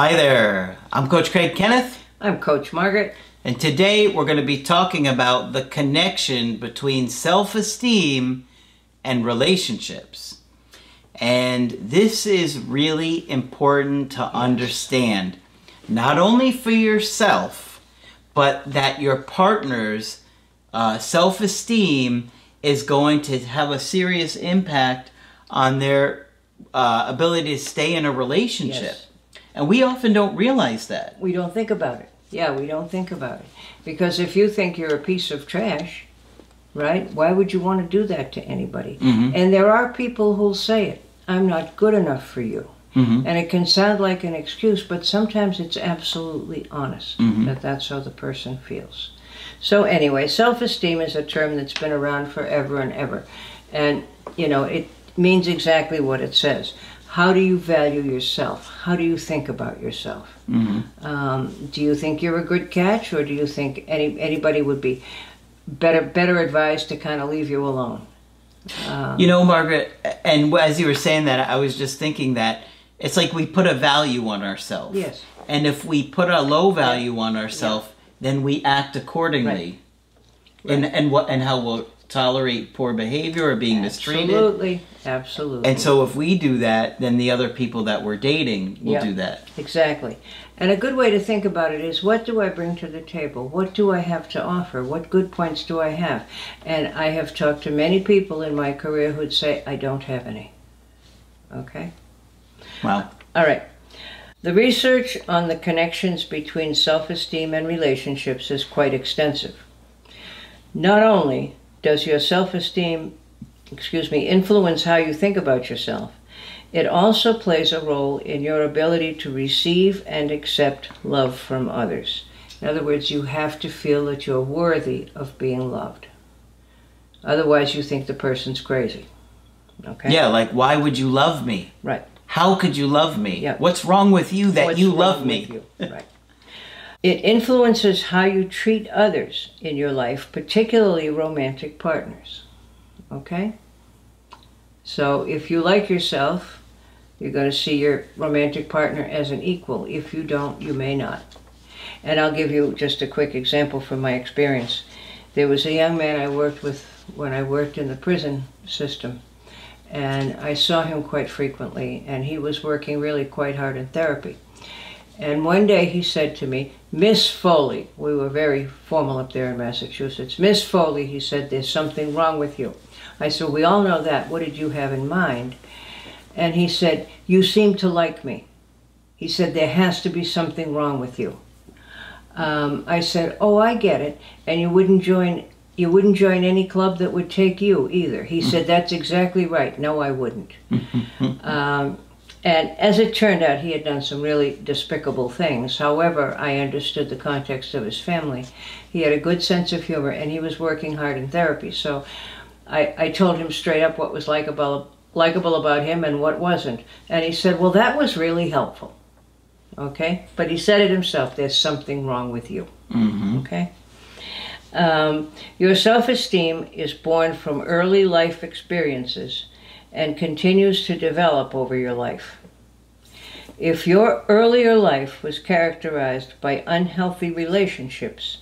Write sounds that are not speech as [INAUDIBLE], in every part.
Hi there, I'm Coach Craig Kenneth. I'm Coach Margaret. And today we're going to be talking about the connection between self esteem and relationships. And this is really important to understand, not only for yourself, but that your partner's uh, self esteem is going to have a serious impact on their uh, ability to stay in a relationship. Yes. And we often don't realize that. We don't think about it. Yeah, we don't think about it. Because if you think you're a piece of trash, right, why would you want to do that to anybody? Mhm. And there are people who'll say it I'm not good enough for you. Mhm. And it can sound like an excuse, but sometimes it's absolutely honest Mhm. that that's how the person feels. So, anyway, self esteem is a term that's been around forever and ever. And, you know, it means exactly what it says. How do you value yourself? How do you think about yourself? Mhm. Um, do you think you're a good catch, or do you think any anybody would be better better advised to kind of leave you alone? Um, You know, Margaret, and as you were saying that, I was just thinking that it's like we put a value on ourselves. Yes. And if we put a low value on ourselves, then we act accordingly. Right. And and what and how we'll tolerate poor behavior or being mistreated. Absolutely, absolutely. And so if we do that, then the other people that we're dating will Yeah. do that. Exactly. And a good way to think about it is what do I bring to the table? What do I have to offer? What good points do I have? And I have talked to many people in my career who'd say, I don't have any. Okay? Wow. All right. The research on the connections between self esteem and relationships is quite extensive. Not only does your self esteem, excuse me, influence how you think about yourself, it also plays a role in your ability to receive and accept love from others. In other words, you have to feel that you're worthy of being loved. Otherwise, you think the person's crazy. Okay? Yeah, like why would you love me? Right. How could you love me? Yeah. What's wrong with you that What's you love me? you? [LAUGHS] Right. It influences how you treat others in your life, particularly romantic partners. Okay? So if you like yourself, you're going to see your romantic partner as an equal. If you don't, you may not. And I'll give you just a quick example from my experience. There was a young man I worked with when I worked in the prison system, and I saw him quite frequently, and he was working really quite hard in therapy. And one day he said to me, Miss Foley, we were very formal up there in Massachusetts, Miss Foley, he said, there's something wrong with you. I said, We all know that. What did you have in mind? And he said, You seem to like me. He said, There has to be something wrong with you. Um, I said, "Oh, I get it." And you wouldn't join. You wouldn't join any club that would take you either. He said, "That's exactly right." No, I wouldn't. [LAUGHS] um, and as it turned out, he had done some really despicable things. However, I understood the context of his family. He had a good sense of humor, and he was working hard in therapy. So, I, I told him straight up what was likable likable about him and what wasn't. And he said, "Well, that was really helpful." Okay, but he said it himself. There's something wrong with you. hmm Okay. Um, your self esteem is born from early life experiences and continues to develop over your life. If your earlier life was characterized by unhealthy relationships,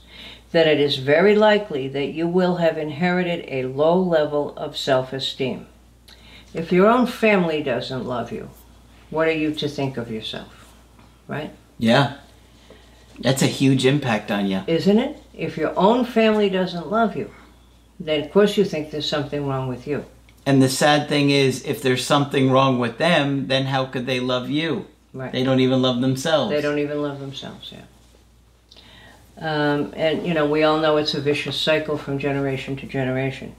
then it is very likely that you will have inherited a low level of self esteem. If your own family doesn't love you, what are you to think of yourself? Right? Yeah. That's a huge impact on you. Isn't it? If your own family doesn't love you, then of course you think there's something wrong with you. And the sad thing is, if there's something wrong with them, then how could they love you? Right. They don't even love themselves. They don't even love themselves, yeah. Um, and, you know, we all know it's a vicious cycle from generation to generation.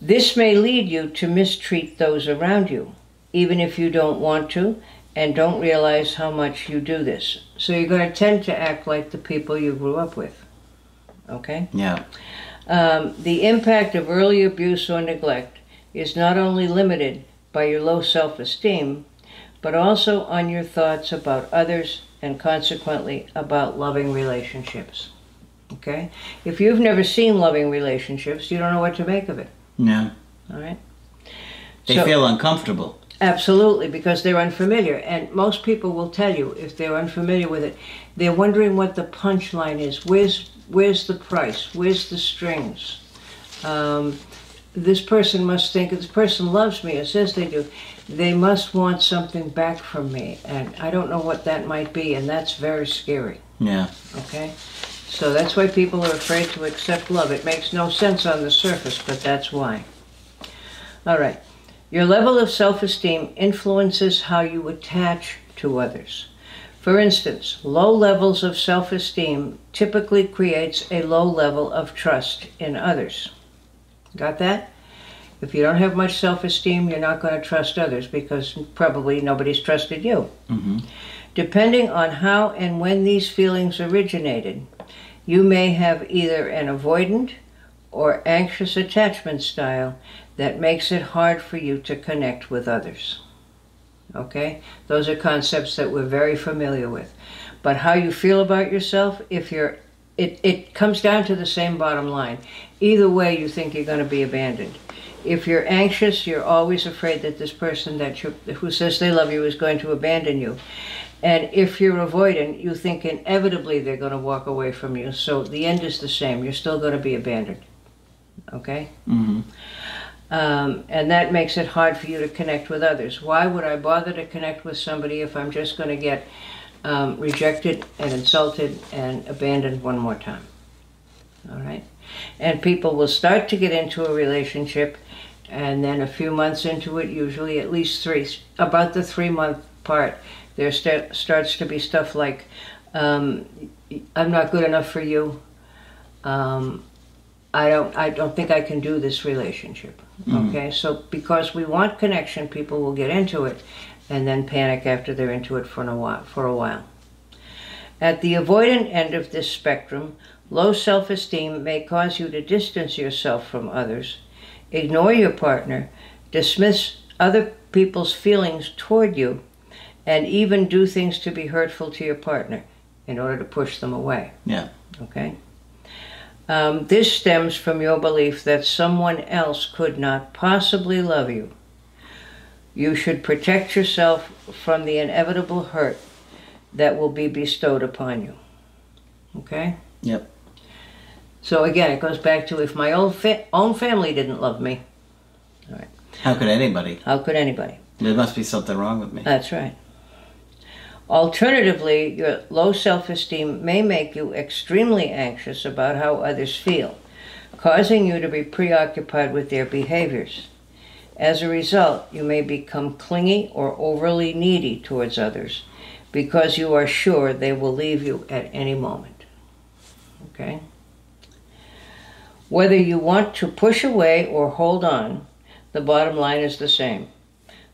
This may lead you to mistreat those around you, even if you don't want to and don't realize how much you do this. So you're going to tend to act like the people you grew up with. Okay? Yeah. Um, the impact of early abuse or neglect is not only limited by your low self esteem, but also on your thoughts about others and consequently about loving relationships. Okay? If you've never seen loving relationships, you don't know what to make of it. Yeah. All right? They So- feel uncomfortable. Absolutely, because they're unfamiliar. And most people will tell you if they're unfamiliar with it, they're wondering what the punchline is. Where's where's the price? Where's the strings? Um, this person must think this person loves me. It says they do. They must want something back from me, and I don't know what that might be, and that's very scary. Yeah. Okay, so that's why people are afraid to accept love. It makes no sense on the surface, but that's why. All right. Your level of self esteem influences how you attach to others. For instance, low levels of self esteem typically creates a low level of trust in others. Got that? If you don't have much self esteem, you're not going to trust others because probably nobody's trusted you. Mm-hmm. Depending on how and when these feelings originated, you may have either an avoidant or anxious attachment style that makes it hard for you to connect with others. Okay? Those are concepts that we're very familiar with. But how you feel about yourself, if you're it, it comes down to the same bottom line. Either way you think you're going to be abandoned. If you're anxious, you're always afraid that this person that you who says they love you is going to abandon you. And if you're avoidant, you think inevitably they're going to walk away from you. So the end is the same. You're still going to be abandoned. Okay? Mm-hmm. Um, and that makes it hard for you to connect with others. Why would I bother to connect with somebody if I'm just going to get um, rejected and insulted and abandoned one more time? All right? And people will start to get into a relationship, and then a few months into it, usually at least three, about the three month part, there sta- starts to be stuff like, um, I'm not good enough for you. Um, I don't I don't think I can do this relationship. Okay? So because we want connection, people will get into it and then panic after they're into it for a while for a while. At the avoidant end of this spectrum, low self-esteem may cause you to distance yourself from others, ignore your partner, dismiss other people's feelings toward you, and even do things to be hurtful to your partner in order to push them away. Yeah. Okay? Um, this stems from your belief that someone else could not possibly love you. You should protect yourself from the inevitable hurt that will be bestowed upon you. Okay? Yep. So again, it goes back to if my own, fa- own family didn't love me, All right. How could anybody? how could anybody? There must be something wrong with me. That's right. Alternatively, your low self esteem may make you extremely anxious about how others feel, causing you to be preoccupied with their behaviors. As a result, you may become clingy or overly needy towards others because you are sure they will leave you at any moment. Okay? Whether you want to push away or hold on, the bottom line is the same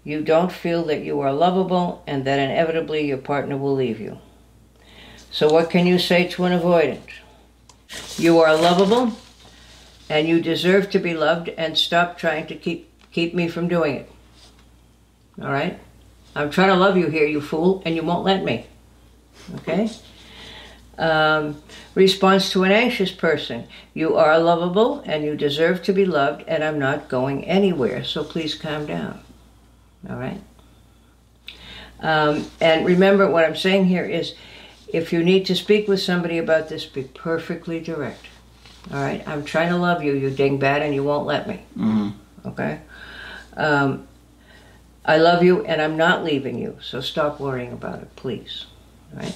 you don't feel that you are lovable and that inevitably your partner will leave you. So, what can you say to an avoidant? You are lovable and you deserve to be loved, and stop trying to keep, keep me from doing it. All right? I'm trying to love you here, you fool, and you won't let me. Okay? Um, response to an anxious person You are lovable and you deserve to be loved, and I'm not going anywhere, so please calm down. All right. Um, and remember, what I'm saying here is if you need to speak with somebody about this, be perfectly direct. All right. I'm trying to love you, you dingbat, and you won't let me. Mm-hmm. Okay. Um, I love you, and I'm not leaving you, so stop worrying about it, please. All right.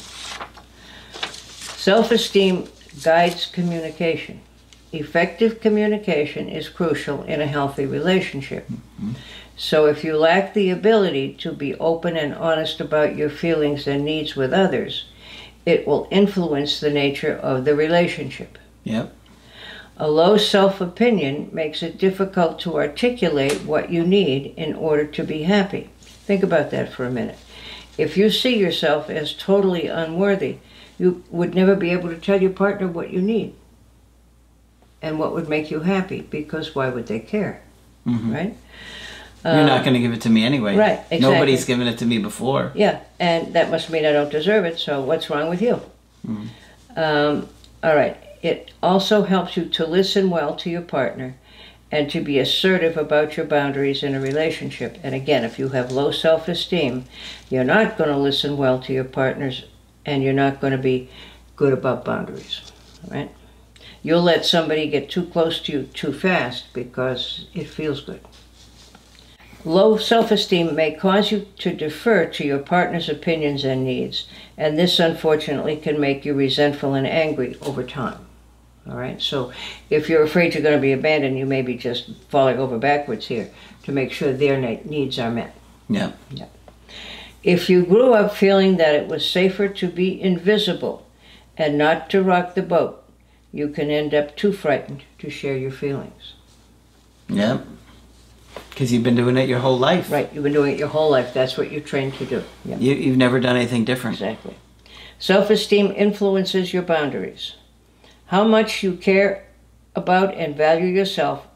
Self esteem guides communication. Effective communication is crucial in a healthy relationship. So, if you lack the ability to be open and honest about your feelings and needs with others, it will influence the nature of the relationship. Yep. A low self opinion makes it difficult to articulate what you need in order to be happy. Think about that for a minute. If you see yourself as totally unworthy, you would never be able to tell your partner what you need and what would make you happy because why would they care? Mhm. Right? You're Uh, not going to give it to me anyway. right, exactly. Nobody's given it to me before. Yeah, and that must mean I don't deserve it, so what's wrong with you? Mhm. Um, all right. It also helps you to listen well to your partner and to be assertive about your boundaries in a relationship. And again, if you have low self esteem, you're not going to listen well to your partners and you're not going to be good about boundaries, right? You'll let somebody get too close to you too fast because it feels good. Low self esteem may cause you to defer to your partner's opinions and needs, and this unfortunately can make you resentful and angry over time. All right, so if you're afraid you're going to be abandoned, you may be just falling over backwards here to make sure their needs are met. Yeah. If you grew up feeling that it was safer to be invisible and not to rock the boat, you can end up too frightened to share your feelings. Yeah. Because you've been doing it your whole life. Right, you've been doing it your whole life. That's what you're trained to do. Yeah. You, you've never done anything different. Exactly. Self esteem influences your boundaries. How much you care about and value yourself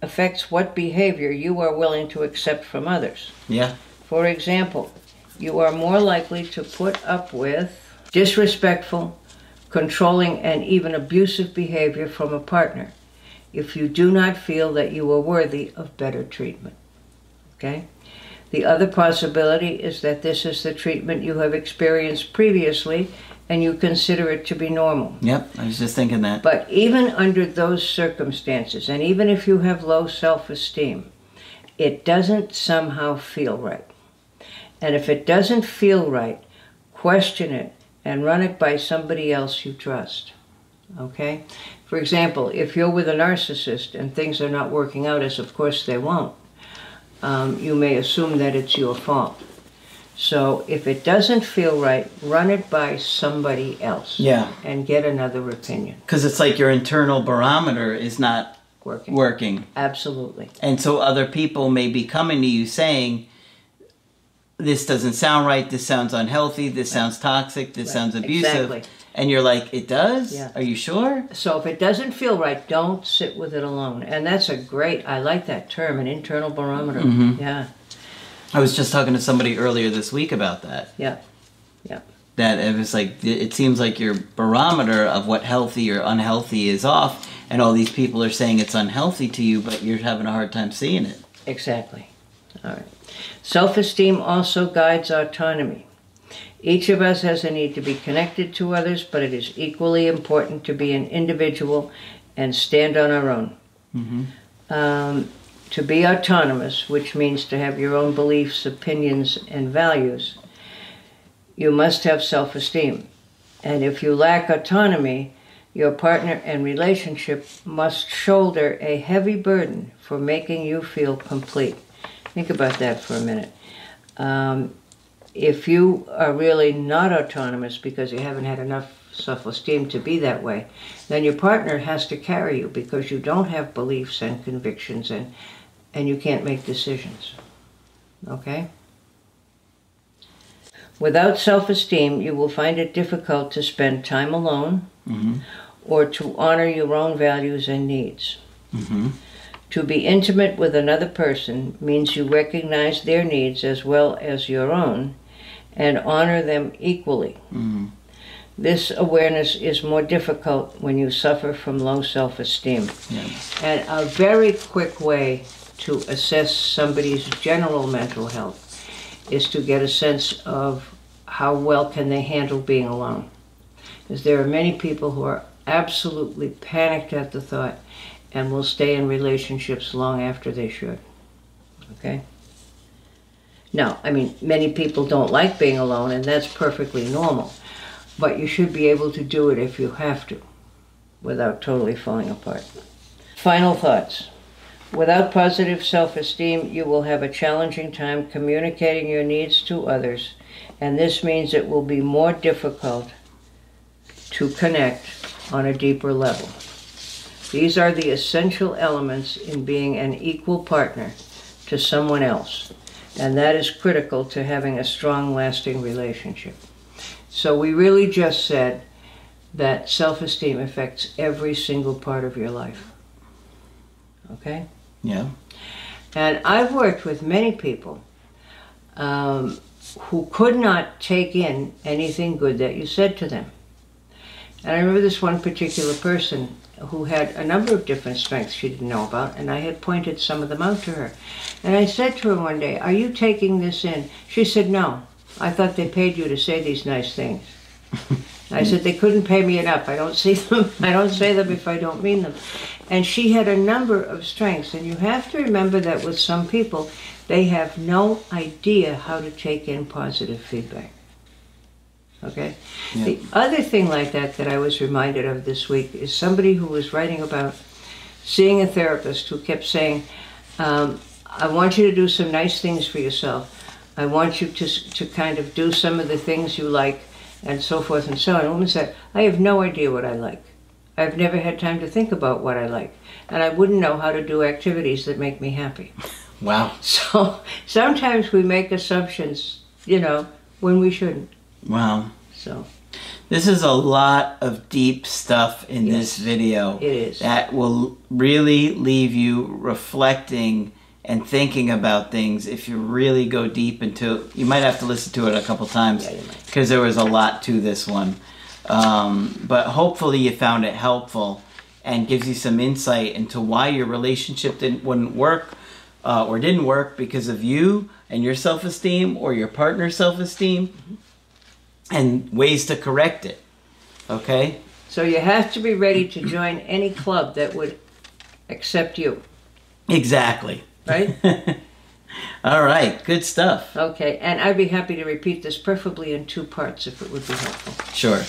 affects what behavior you are willing to accept from others. Yeah. For example, you are more likely to put up with disrespectful, controlling, and even abusive behavior from a partner if you do not feel that you are worthy of better treatment. Okay? The other possibility is that this is the treatment you have experienced previously and you consider it to be normal. Yep. I was just thinking that. But even under those circumstances, and even if you have low self esteem, it doesn't somehow feel right. And if it doesn't feel right, question it and run it by somebody else you trust. Okay? For example, if you're with a narcissist and things are not working out, as of course they won't, um, you may assume that it's your fault. So if it doesn't feel right, run it by somebody else Yeah. and get another opinion. Because it's like your internal barometer is not Working. working. Absolutely. And so other people may be coming to you saying, this doesn't sound right, this sounds unhealthy, this sounds toxic, this Right. sounds abusive. Exactly. And you're like, it does? Yeah. Are you sure? So if it doesn't feel right, don't sit with it alone. And that's a great, I like that term, an internal barometer. Mhm. Yeah, I was just talking to somebody earlier this week about that. yeah, yeah. That it was like, it seems like your barometer of what healthy or unhealthy is off, and all these people are saying it's unhealthy to you, but you're having a hard time seeing it. Exactly. All right. Self esteem also guides autonomy. Each of us has a need to be connected to others, but it is equally important to be an individual and stand on our own. hmm Um, to be autonomous, which means to have your own beliefs, opinions, and values, you must have self esteem. And if you lack autonomy, your partner and relationship must shoulder a heavy burden for making you feel complete. Think about that for a minute. Um, if you are really not autonomous because you haven't had enough self esteem to be that way, then your partner has to carry you because you don't have beliefs and convictions and, and you can't make decisions. Okay? Without self esteem, you will find it difficult to spend time alone hmm or to honor your own values and needs. hmm To be intimate with another person means you recognize their needs as well as your own and honor them equally. hmm This awareness is more difficult when you suffer from low self esteem. And a very quick way to assess somebody's general mental health is to get a sense of how well can they handle being alone. Because there are many people who are absolutely panicked at the thought and will stay in relationships long after they should. Okay? Now, I mean, many people don't like being alone, and that's perfectly normal. But you should be able to do it if you have to, without totally falling apart. Final thoughts. Without positive self esteem, you will have a challenging time communicating your needs to others, and this means it will be more difficult to connect on a deeper level. These are the essential elements in being an equal partner to someone else, and that is critical to having a strong, lasting relationship. So, we really just said that self esteem affects every single part of your life. Okay? Yeah. And I've worked with many people um, who could not take in anything good that you said to them. And I remember this one particular person who had a number of different strengths she didn't know about, and I had pointed some of them out to her. And I said to her one day, Are you taking this in? She said, No. I thought they paid you to say these nice things. [LAUGHS] I said they couldn't pay me enough. I don't see them. [LAUGHS] I don't say them if I don't mean them. And she had a number of strengths, and you have to remember that with some people, they have no idea how to take in positive feedback. Okay? Yeah. The other thing like that that I was reminded of this week is somebody who was writing about seeing a therapist who kept saying, um, I want you to do some nice things for yourself. I want you to, to kind of do some of the things you like and so forth and so on. And the woman said, I have no idea what I like. I've never had time to think about what I like. And I wouldn't know how to do activities that make me happy. Wow. [LAUGHS] So sometimes we make assumptions, you know, when we shouldn't. Wow. So This is a lot of deep stuff in Yes. this video. It is. That will really leave you reflecting and thinking about things if you really go deep into it. You might have to listen to it a couple times Yeah, you might. because there was a lot to this one. Um, but hopefully you found it helpful and gives you some insight into why your relationship didn't wouldn't work uh, or didn't work because of you and your self-esteem or your partner's self-esteem and ways to correct it. Okay? so you have to be ready to join any club that would accept you, Exactly. right? [LAUGHS] All right, good stuff. okay, and I'd be happy to repeat this, preferably in two parts if it would be helpful. Sure.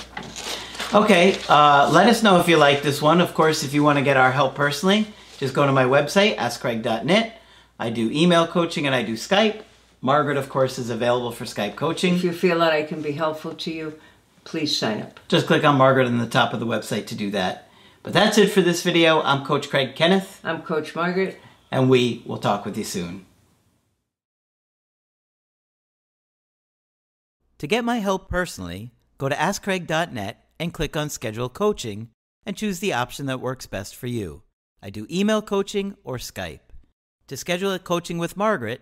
Okay, uh, let us know if you like this one. Of course, if you want to get our help personally, just go to my website, askcraig.net. I do email coaching and I do Skype. Margaret, of course, is available for Skype coaching. If you feel that I can be helpful to you, please sign up. Just click on Margaret in the top of the website to do that. But that's it for this video. I'm Coach Craig Kenneth, I'm Coach Margaret. and we will talk with you soon. To get my help personally, go to AskCraig.net and click on Schedule Coaching and choose the option that works best for you. I do email coaching or Skype. To schedule a coaching with Margaret,